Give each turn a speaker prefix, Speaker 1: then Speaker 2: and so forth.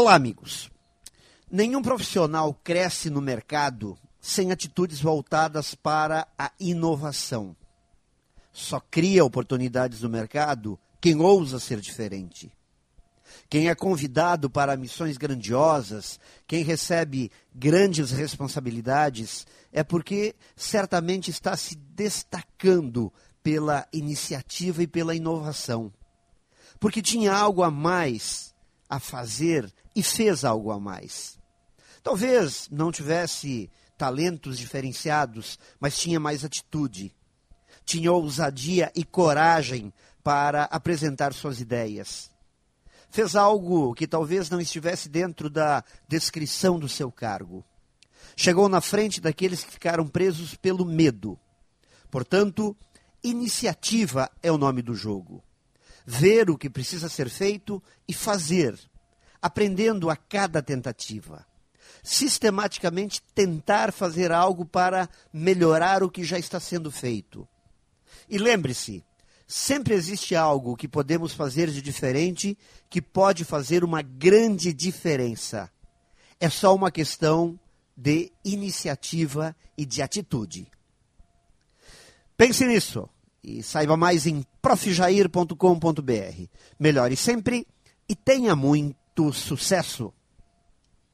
Speaker 1: Olá, amigos. Nenhum profissional cresce no mercado sem atitudes voltadas para a inovação. Só cria oportunidades no mercado quem ousa ser diferente. Quem é convidado para missões grandiosas, quem recebe grandes responsabilidades, é porque certamente está se destacando pela iniciativa e pela inovação. Porque tinha algo a mais a fazer e fez algo a mais. Talvez não tivesse talentos diferenciados, mas tinha mais atitude. Tinha ousadia e coragem para apresentar suas ideias. Fez algo que talvez não estivesse dentro da descrição do seu cargo. Chegou na frente daqueles que ficaram presos pelo medo. Portanto, iniciativa é o nome do jogo. Ver o que precisa ser feito e fazer, aprendendo a cada tentativa sistematicamente tentar fazer algo para melhorar o que já está sendo feito. E lembre-se, sempre existe algo que podemos fazer de diferente que pode fazer uma grande diferença. É só uma questão de iniciativa e de atitude. Pense nisso e saiba mais em profjair.com.br. Melhore sempre e tenha muito sucesso!